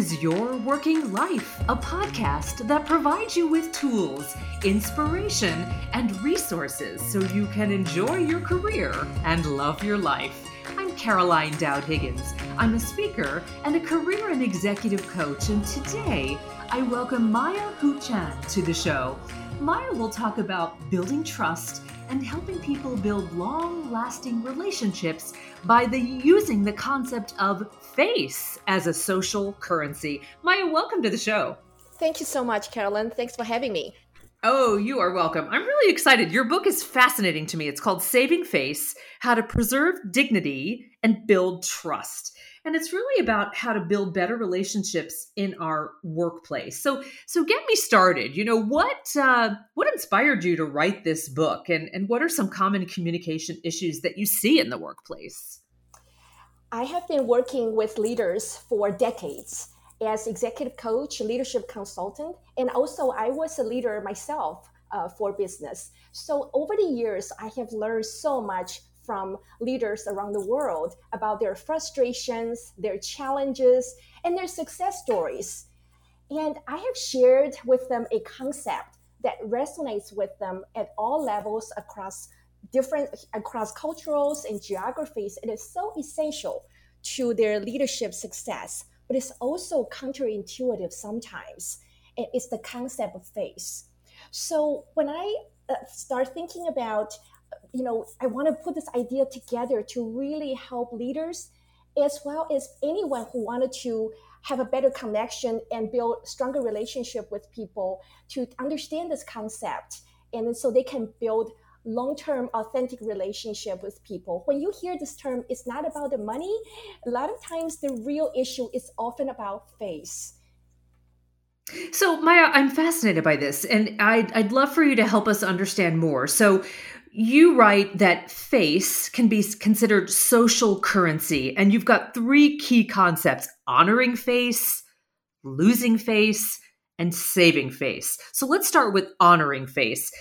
is Your Working Life, a podcast that provides you with tools, inspiration, and resources so you can enjoy your career and love your life. I'm Caroline Dowd Higgins. I'm a speaker and a career and executive coach, and today I welcome Maya Hu Chan to the show. Maya will talk about building trust and helping people build long lasting relationships by the using the concept of face as a social currency. Maya, welcome to the show. Thank you so much, Carolyn. Thanks for having me. Oh, you are welcome. I'm really excited. Your book is fascinating to me. It's called Saving Face How to Preserve Dignity and Build Trust and it's really about how to build better relationships in our workplace. So, so get me started. You know what uh, what inspired you to write this book, and and what are some common communication issues that you see in the workplace? I have been working with leaders for decades as executive coach, leadership consultant, and also I was a leader myself uh, for business. So over the years, I have learned so much from leaders around the world about their frustrations, their challenges, and their success stories. And I have shared with them a concept that resonates with them at all levels across different across cultures and geographies. It is so essential to their leadership success, but it's also counterintuitive sometimes. It's the concept of face. So when I uh, start thinking about you know, I want to put this idea together to really help leaders as well as anyone who wanted to have a better connection and build stronger relationship with people to understand this concept and so they can build long-term authentic relationship with people when you hear this term it's not about the money a lot of times the real issue is often about face so maya i'm fascinated by this and I'd, I'd love for you to help us understand more so you write that face can be considered social currency, and you've got three key concepts honoring face, losing face, and saving face. So let's start with honoring face.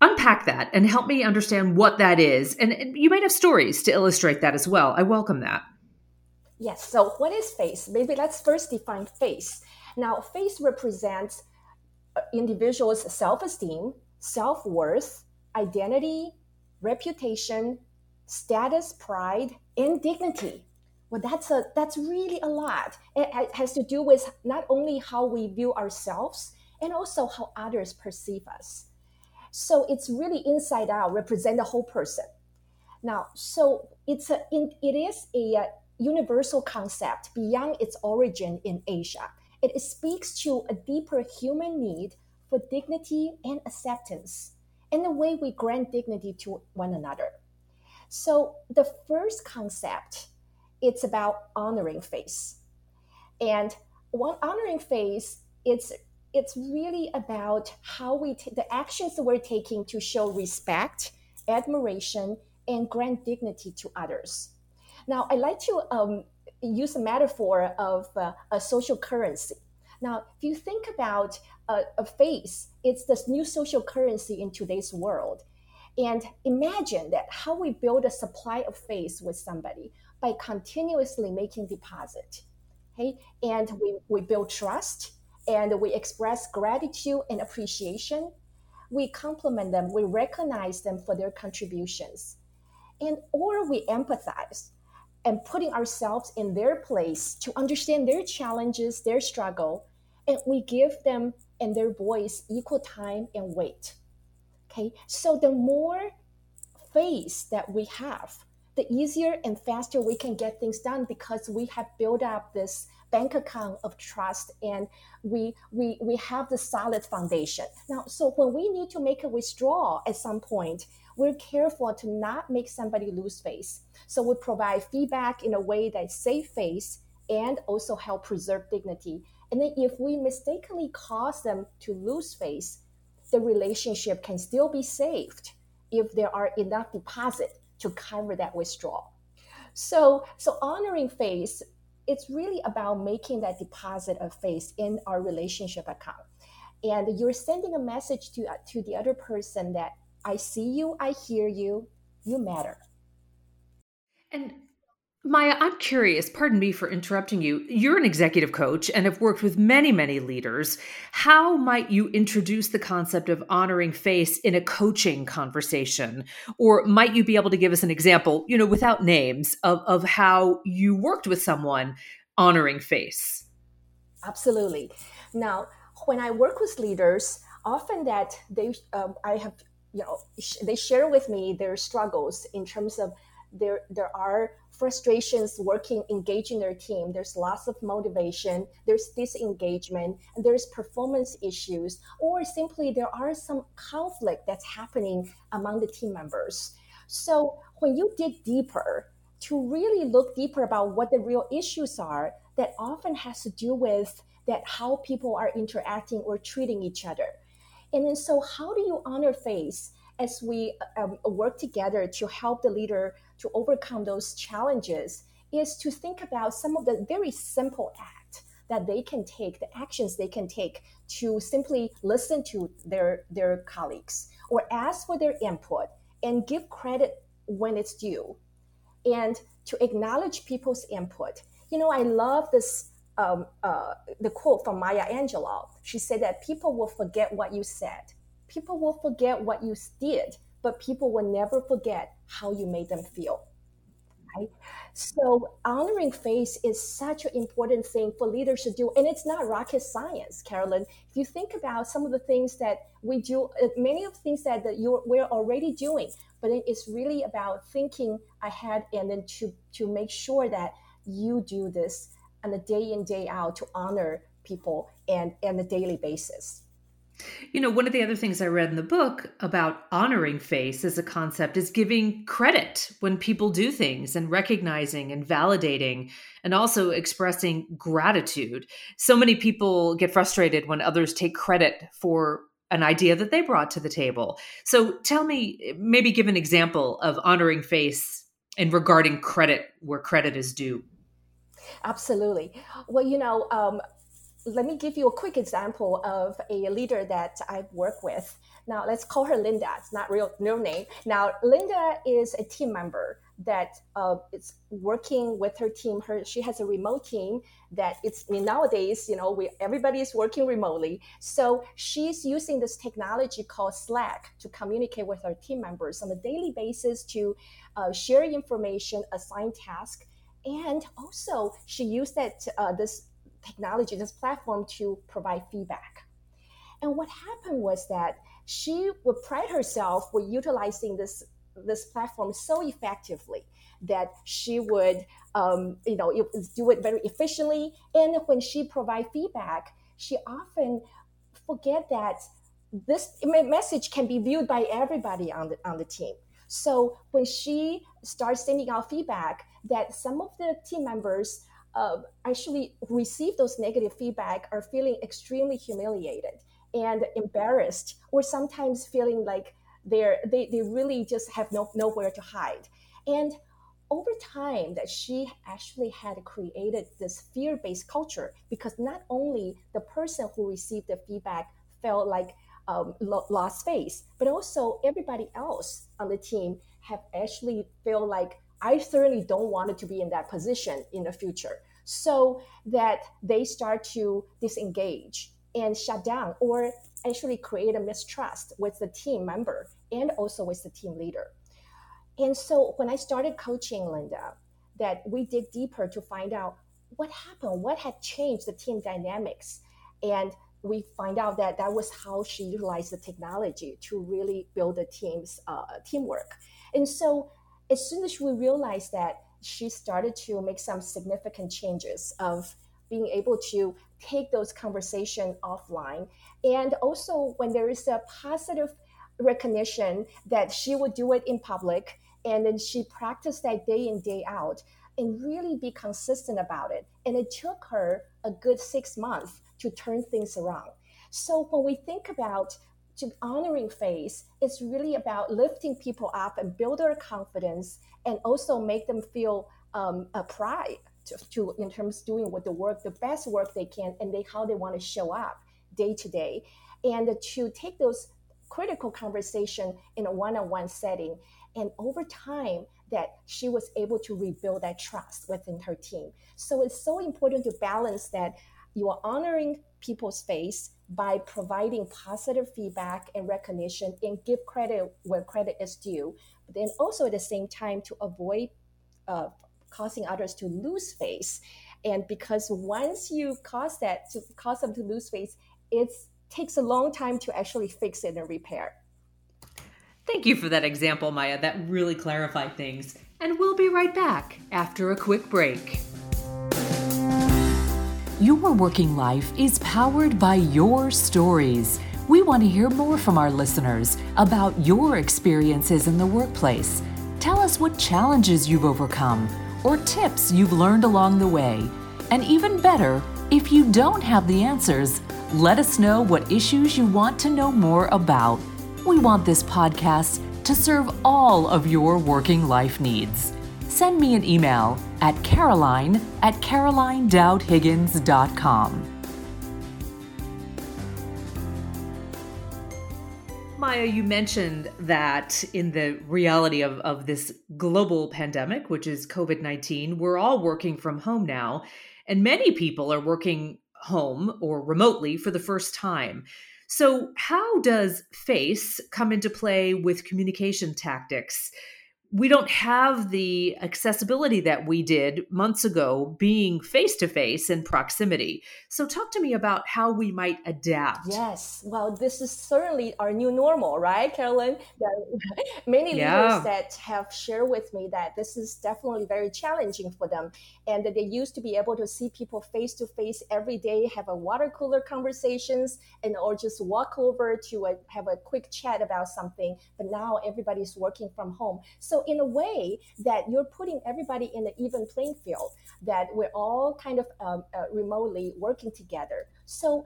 Unpack that and help me understand what that is. And, you might have stories to illustrate that as well. I welcome that. Yes. So, what is face? Maybe let's first define face. Now, face represents uh, individuals' self esteem, self worth, identity, reputation, status, pride, and dignity. Well, that's a that's really a lot. It has to do with not only how we view ourselves and also how others perceive us. So it's really inside out, represent the whole person. Now, so it's a it is a uh, universal concept beyond its origin in Asia. It speaks to a deeper human need for dignity and acceptance and the way we grant dignity to one another. So the first concept, it's about honoring face. And one honoring face, it's it's really about how we t- the actions we're taking to show respect, admiration, and grant dignity to others. Now, I like to um, use a metaphor of uh, a social currency. Now, if you think about a, a face, it's this new social currency in today's world. And imagine that how we build a supply of face with somebody by continuously making deposit. Okay, and we, we build trust and we express gratitude and appreciation. We compliment them, we recognize them for their contributions. And or we empathize and putting ourselves in their place to understand their challenges, their struggle, and we give them and their voice equal time and weight. Okay, so the more face that we have, the easier and faster we can get things done because we have built up this bank account of trust and we we we have the solid foundation. Now so when we need to make a withdrawal at some point we're careful to not make somebody lose face. So we provide feedback in a way that save face and also help preserve dignity. And then if we mistakenly cause them to lose face, the relationship can still be saved if there are enough deposit to cover that withdrawal. So, so honoring face, it's really about making that deposit of face in our relationship account. And you're sending a message to, to the other person that I see you, I hear you, you matter. And Maya, I'm curious, pardon me for interrupting you. You're an executive coach and have worked with many, many leaders. How might you introduce the concept of honoring face in a coaching conversation? Or might you be able to give us an example, you know, without names, of, of how you worked with someone honoring face? Absolutely. Now, when I work with leaders, often that they, um, I have, you know, they share with me their struggles in terms of there, there are frustrations working, engaging their team. There's lots of motivation, there's disengagement, and there's performance issues, or simply there are some conflict that's happening among the team members. So when you dig deeper, to really look deeper about what the real issues are, that often has to do with that how people are interacting or treating each other. And then so how do you honor face as we um, work together to help the leader to overcome those challenges is to think about some of the very simple act that they can take, the actions they can take to simply listen to their, their colleagues or ask for their input and give credit when it's due and to acknowledge people's input. You know, I love this um, uh, the quote from Maya Angelou. She said that people will forget what you said, people will forget what you did, but people will never forget how you made them feel. Right? So honoring face is such an important thing for leaders to do, and it's not rocket science, Carolyn. If you think about some of the things that we do, uh, many of the things that, that you we're already doing, but it's really about thinking ahead and then to to make sure that you do this on a day in day out to honor people and on a daily basis. You know, one of the other things I read in the book about honoring face as a concept is giving credit when people do things and recognizing and validating and also expressing gratitude. So many people get frustrated when others take credit for an idea that they brought to the table. So tell me, maybe give an example of honoring face and regarding credit where credit is due. Absolutely. Well, you know, um, let me give you a quick example of a leader that I've worked with. Now, let's call her Linda. It's not real, real name. Now, Linda is a team member that uh, is working with her team. Her she has a remote team that it's I mean, nowadays. You know, we everybody is working remotely, so she's using this technology called Slack to communicate with her team members on a daily basis to uh, share information, assign tasks, and also she used that uh, this technology, this platform to provide feedback. And what happened was that she would pride herself with utilizing this this platform so effectively that she would um, you know do it very efficiently and when she provide feedback she often forget that this message can be viewed by everybody on the on the team so when she starts sending out feedback that some of the team members uh, actually receive those negative feedback are feeling extremely humiliated and embarrassed or sometimes feeling like they're they, they really just have no nowhere to hide. And over time that she actually had created this fear-based culture because not only the person who received the feedback felt like um, lost face but also everybody else on the team have actually felt like i certainly don't want to be in that position in the future so that they start to disengage and shut down or actually create a mistrust with the team member and also with the team leader. And so when I started coaching Linda, that we dig deeper to find out what happened, what had changed the team dynamics. And we find out that that was how she utilized the technology to really build the team's uh, teamwork. And so as soon as we realized that she started to make some significant changes of being able to take those conversation offline. And also when there is a positive recognition that she would do it in public and then she practiced that day in day out and really be consistent about it. And it took her a good six months to turn things around. So when we think about to honoring face it's really about lifting people up and build their confidence and also make them feel um, a pride to, to, in terms of doing what the work, the best work they can, and they how they want to show up day to day, and to take those critical conversation in a one-on-one setting, and over time that she was able to rebuild that trust within her team. So it's so important to balance that you are honoring people's face by providing positive feedback and recognition and give credit where credit is due, but then also at the same time to avoid uh, causing others to lose face. And because once you cause that to cause them to lose face, it takes a long time to actually fix it and repair. Thank you for that example, Maya. That really clarified things. And we'll be right back after a quick break. Your working life is powered by your stories. We want to hear more from our listeners about your experiences in the workplace. Tell us what challenges you've overcome or tips you've learned along the way. And even better, if you don't have the answers, let us know what issues you want to know more about. We want this podcast to serve all of your working life needs send me an email at caroline at carolinedowdhiggins.com. Maya, you mentioned that in the reality of, of this global pandemic, which is COVID 19, we're all working from home now, and many people are working home or remotely for the first time. So, how does FACE come into play with communication tactics? We don't have the accessibility that we did months ago being face to face in proximity. So, talk to me about how we might adapt. Yes, well, this is certainly our new normal, right, Carolyn? Many yeah. leaders that have shared with me that this is definitely very challenging for them, and that they used to be able to see people face to face every day, have a water cooler conversations, and or just walk over to a, have a quick chat about something. But now everybody's working from home, so so in a way that you're putting everybody in an even playing field, that we're all kind of um, uh, remotely working together. So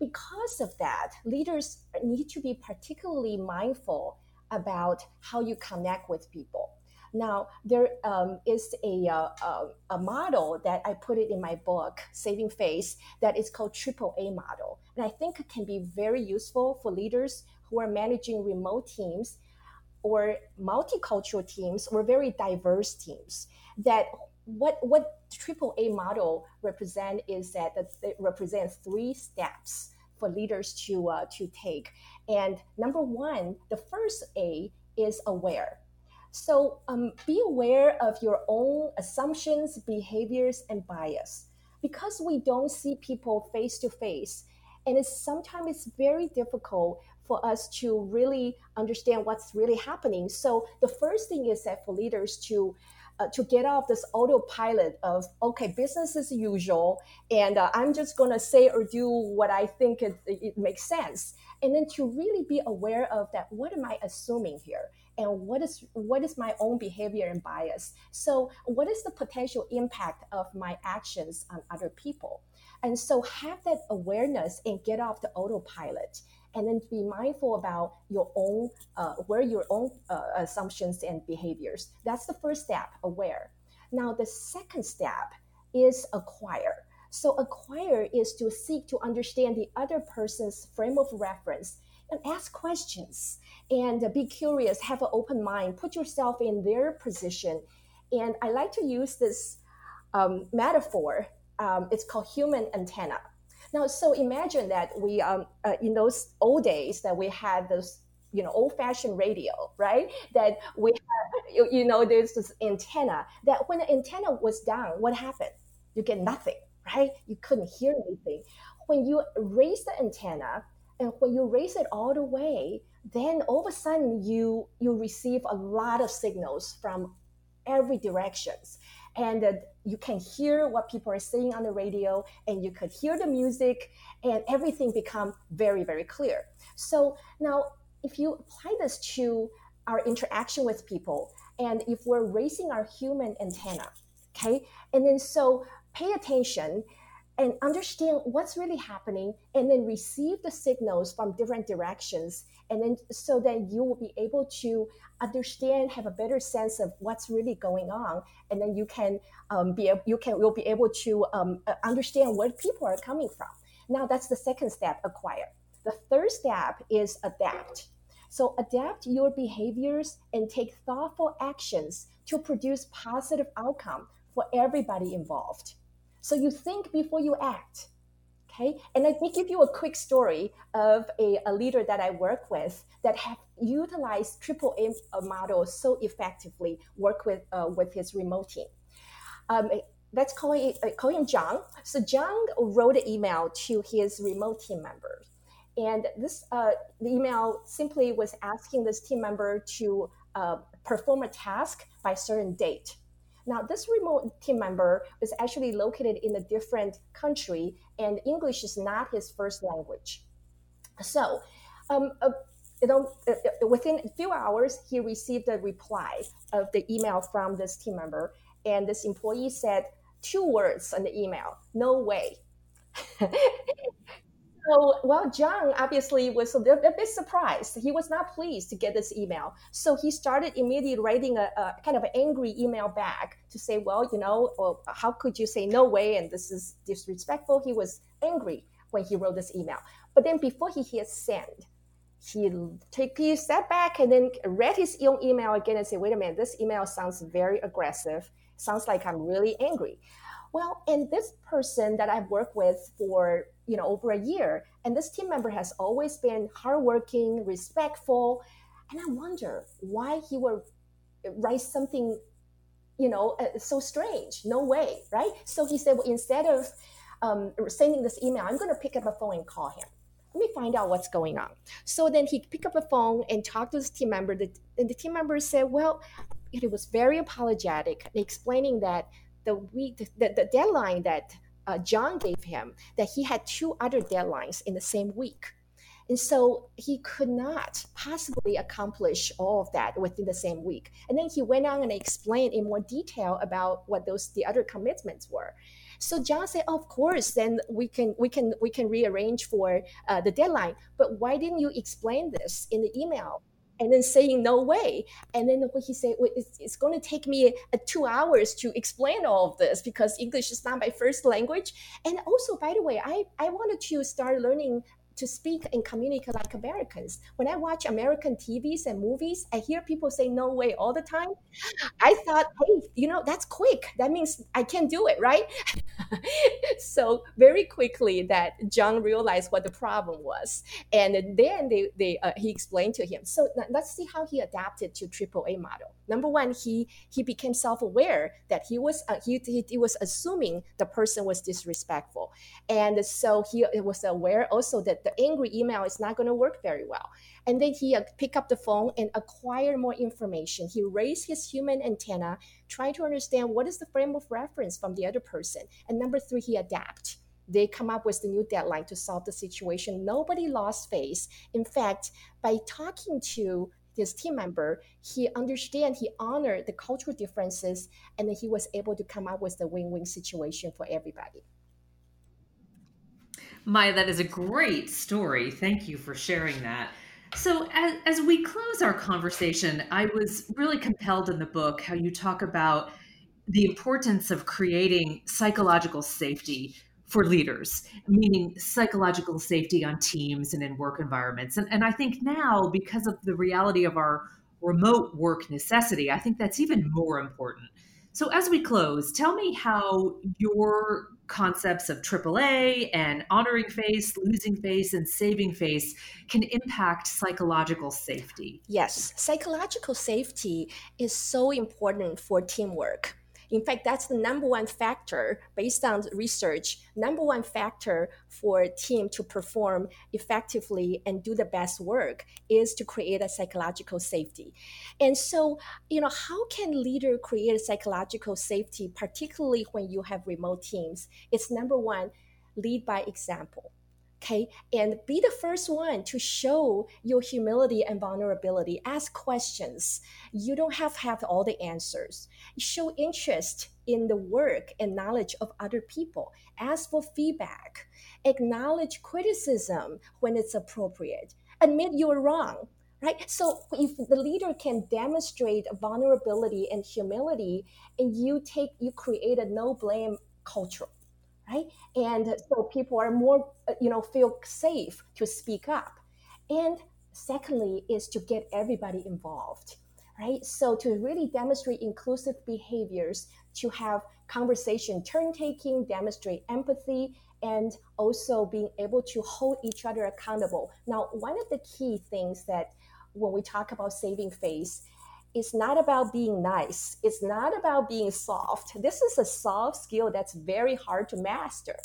because of that, leaders need to be particularly mindful about how you connect with people. Now, there um, is a, uh, a, a, model that I put it in my book, Saving Face, that is called Triple A model. And I think it can be very useful for leaders who are managing remote teams or multicultural teams or very diverse teams that what what triple A model represent is that it represents three steps for leaders to uh, to take. And number one, the first A is aware. So um, be aware of your own assumptions, behaviors, and bias. Because we don't see people face to face, and it's sometimes it's very difficult for us to really understand what's really happening. So the first thing is that for leaders to uh, to get off this autopilot of okay business as usual and uh, i'm just going to say or do what i think it, it makes sense. And then to really be aware of that what am i assuming here? And what is what is my own behavior and bias? So what is the potential impact of my actions on other people? And so have that awareness and get off the autopilot and then be mindful about your own uh, where your own uh, assumptions and behaviors. That's the first step aware. Now the second step is acquire. So acquire is to seek to understand the other person's frame of reference and ask questions. And be curious have an open mind put yourself in their position. And i like to use this um, metaphor um, it's called human antenna now, so imagine that we, um, uh, in those old days, that we had this, you know, old-fashioned radio, right? That we, have, you, you know, there's this antenna. That when the antenna was down, what happened? You get nothing, right? You couldn't hear anything. When you raise the antenna, and when you raise it all the way, then all of a sudden you you receive a lot of signals from every directions and uh, you can hear what people are saying on the radio and you could hear the music and everything become very very clear. So now if you apply this to our interaction with people and if we're raising our human antenna okay? And then so pay attention and understand what's really happening and then receive the signals from different directions and then so that you will be able to understand have a better sense of what's really going on and then you can um, be you can will be able to um, uh, understand where people are coming from now that's the second step acquire the third step is adapt So adapt your behaviors and take thoughtful actions to produce positive outcome for everybody involved. So you think before you act. Okay, and let me give you a quick story of a, a leader that I work with that have utilized triple A model so effectively, work with uh, with his remote team. Um, let's call, it, call him John. So John wrote an email to his remote team members. And this uh, the email simply was asking this team member to uh, perform a task by a certain date. Now, this remote team member was actually located in a different country, and English is not his first language. So, um, uh, you know, uh, within a few hours, he received a reply of the email from this team member, and this employee said two words in the email: "No way." So, well, John obviously was a, a, bit surprised. He was not pleased to get this email. So he started immediately writing a, a kind of an angry email back to say, well, you know, well, how could you say no way? And this is disrespectful. He was angry when he wrote this email. But then before he hit send, he take a step back and then read his own email again and say, wait a minute, this email sounds very aggressive. Sounds like I'm really angry. Well, and this person that I've worked with for you know over a year, and this team member has always been hardworking, respectful, and I wonder why he would write something, you know, uh, so strange. No way, right? So he said, well, instead of um, sending this email, I'm going to pick up a phone and call him. Let me find out what's going on. So then he picked up the phone and talked to his team member. And the team member said, well, it was very apologetic, explaining that the week the, the deadline that uh, John gave him that he had two other deadlines in the same week. And so he could not possibly accomplish all of that within the same week. And then he went on and explained in more detail about what those the other commitments were. So John said, "Of course, then we can we can we can rearrange for uh, the deadline. But why didn't you explain this in the email?" And then saying no way. And then what he said well, it's, it's going to take me a, two hours to explain all of this because english is not my first language. And also by the way i, I wanted to start learning to speak and communicate like Americans. When I watch American TVs and movies, I hear people say no way all the time. I thought, hey, you know, that's quick. That means I can do it, right? so very quickly that John realized what the problem was. And then they, they uh, he explained to him. So let's see how he adapted to AAA model. Number one, he he became self-aware that he was uh, he, he, he was assuming the person was disrespectful. And so he was aware also that the angry email is not going to work very well. And then he uh, pick up the phone and acquire more information. He raised his human antenna, trying to understand what is the frame of reference from the other person. And number three, he adapt. They come up with the new deadline to solve the situation. Nobody lost face. In fact, by talking to his team member, he understand, he honored the cultural differences, and he was able to come up with the win-win situation for everybody. Maya, that is a great story. Thank you for sharing that. So, as, as we close our conversation, I was really compelled in the book how you talk about the importance of creating psychological safety for leaders, meaning psychological safety on teams and in work environments. And, and I think now, because of the reality of our remote work necessity, I think that's even more important. So, as we close, tell me how your concepts of AAA and honoring face, losing face, and saving face can impact psychological safety. Yes, psychological safety is so important for teamwork. In fact, that's the number one factor based on research, number one factor for a team to perform effectively and do the best work is to create a psychological safety. And so, you know, how can leader create psychological safety, particularly when you have remote teams? It's number one, lead by example okay? And be the first one to show your humility and vulnerability. Ask questions. You don't have to have all the answers. Show interest in the work and knowledge of other people. Ask for feedback. Acknowledge criticism when it's appropriate. Admit you're wrong right? So if the leader can demonstrate vulnerability and humility and you take you create a no blame culture right? And so people are more, uh, you know, feel safe to speak up. And secondly is to get everybody involved right so to really demonstrate inclusive behaviors to have conversation turn taking demonstrate empathy and also being able to hold each other accountable now one of the key things that when we talk about saving face it's not about being nice. It's not about being soft. This is a soft skill that's very hard to master.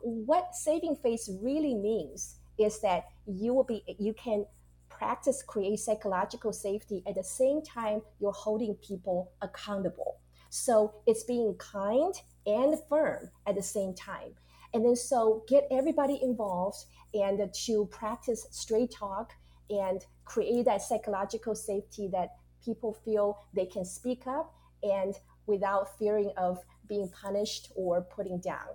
What saving face really means is that you will be you can practice create psychological safety at the same time you're holding people accountable. So it's being kind and firm at the same time. And then so get everybody involved and to practice straight talk and create that psychological safety that people feel they can speak up and without fearing of being punished or putting down.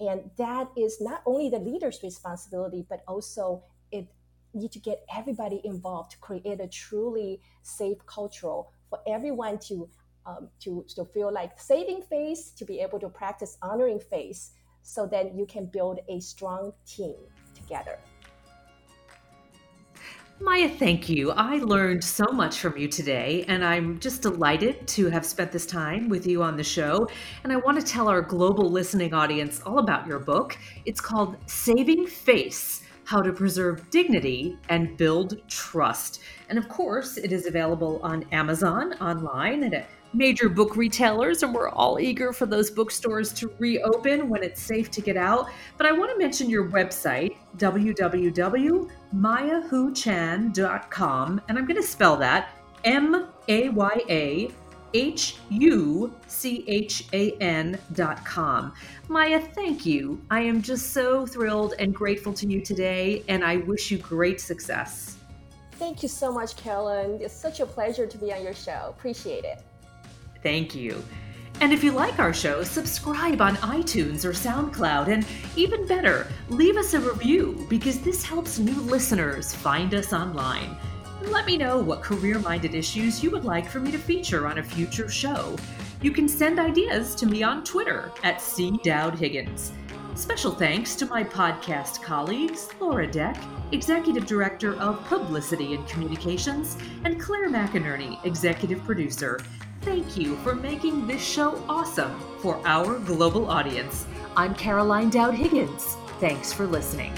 And that is not only the leader's responsibility, but also it need to get everybody involved to create a truly safe cultural for everyone to um, to, to feel like saving face, to be able to practice honoring face, so that you can build a strong team together. Maya, thank you. I learned so much from you today, and I'm just delighted to have spent this time with you on the show. And I want to tell our global listening audience all about your book. It's called Saving Face How to Preserve Dignity and Build Trust. And of course, it is available on Amazon online and at major book retailers, and we're all eager for those bookstores to reopen when it's safe to get out. But I want to mention your website, www.mayahuchan.com, and I'm going to spell that M A Y A H U C H A N dot com. Maya, thank you. I am just so thrilled and grateful to you today, and I wish you great success. Thank you so much, Carolyn. It's such a pleasure to be on your show. Appreciate it. Thank you. And if you like our show, subscribe on iTunes or SoundCloud, and even better, leave us a review because this helps new listeners find us online. Let me know what career minded issues you would like for me to feature on a future show. You can send ideas to me on Twitter at C. Dowd Higgins. Special thanks to my podcast colleagues, Laura Deck, Executive Director of Publicity and Communications, and Claire McInerney, Executive Producer. Thank you for making this show awesome for our global audience. I'm Caroline Dowd Higgins. Thanks for listening.